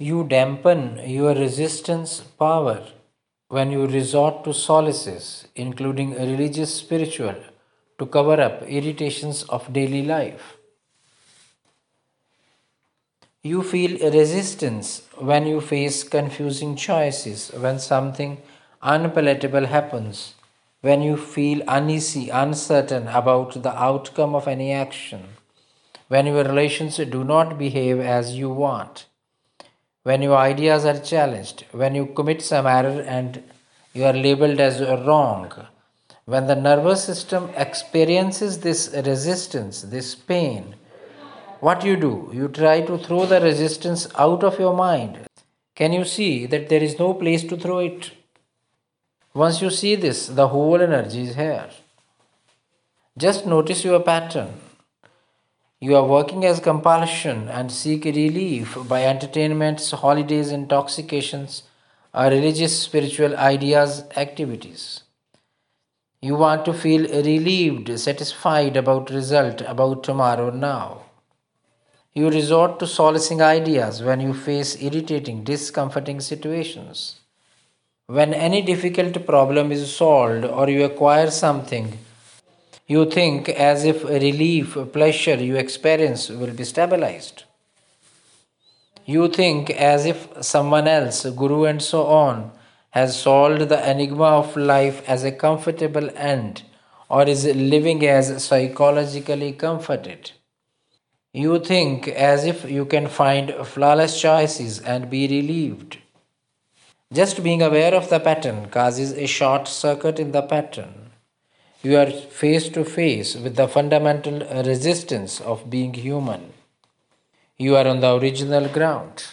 You dampen your resistance power when you resort to solaces, including religious spiritual, to cover up irritations of daily life. You feel resistance when you face confusing choices, when something unpalatable happens, when you feel uneasy, uncertain about the outcome of any action, when your relations do not behave as you want, when your ideas are challenged, when you commit some error and you are labeled as wrong, when the nervous system experiences this resistance, this pain, what you do? You try to throw the resistance out of your mind. Can you see that there is no place to throw it? Once you see this, the whole energy is here. Just notice your pattern. You are working as compulsion and seek relief by entertainments, holidays, intoxications, or religious, spiritual ideas, activities. You want to feel relieved, satisfied about result, about tomorrow now. You resort to solacing ideas when you face irritating, discomforting situations. When any difficult problem is solved or you acquire something, you think as if relief, pleasure you experience will be stabilized. You think as if someone else, guru and so on, has solved the enigma of life as a comfortable end or is living as psychologically comforted. You think as if you can find flawless choices and be relieved. Just being aware of the pattern causes a short circuit in the pattern. You are face to face with the fundamental resistance of being human. You are on the original ground.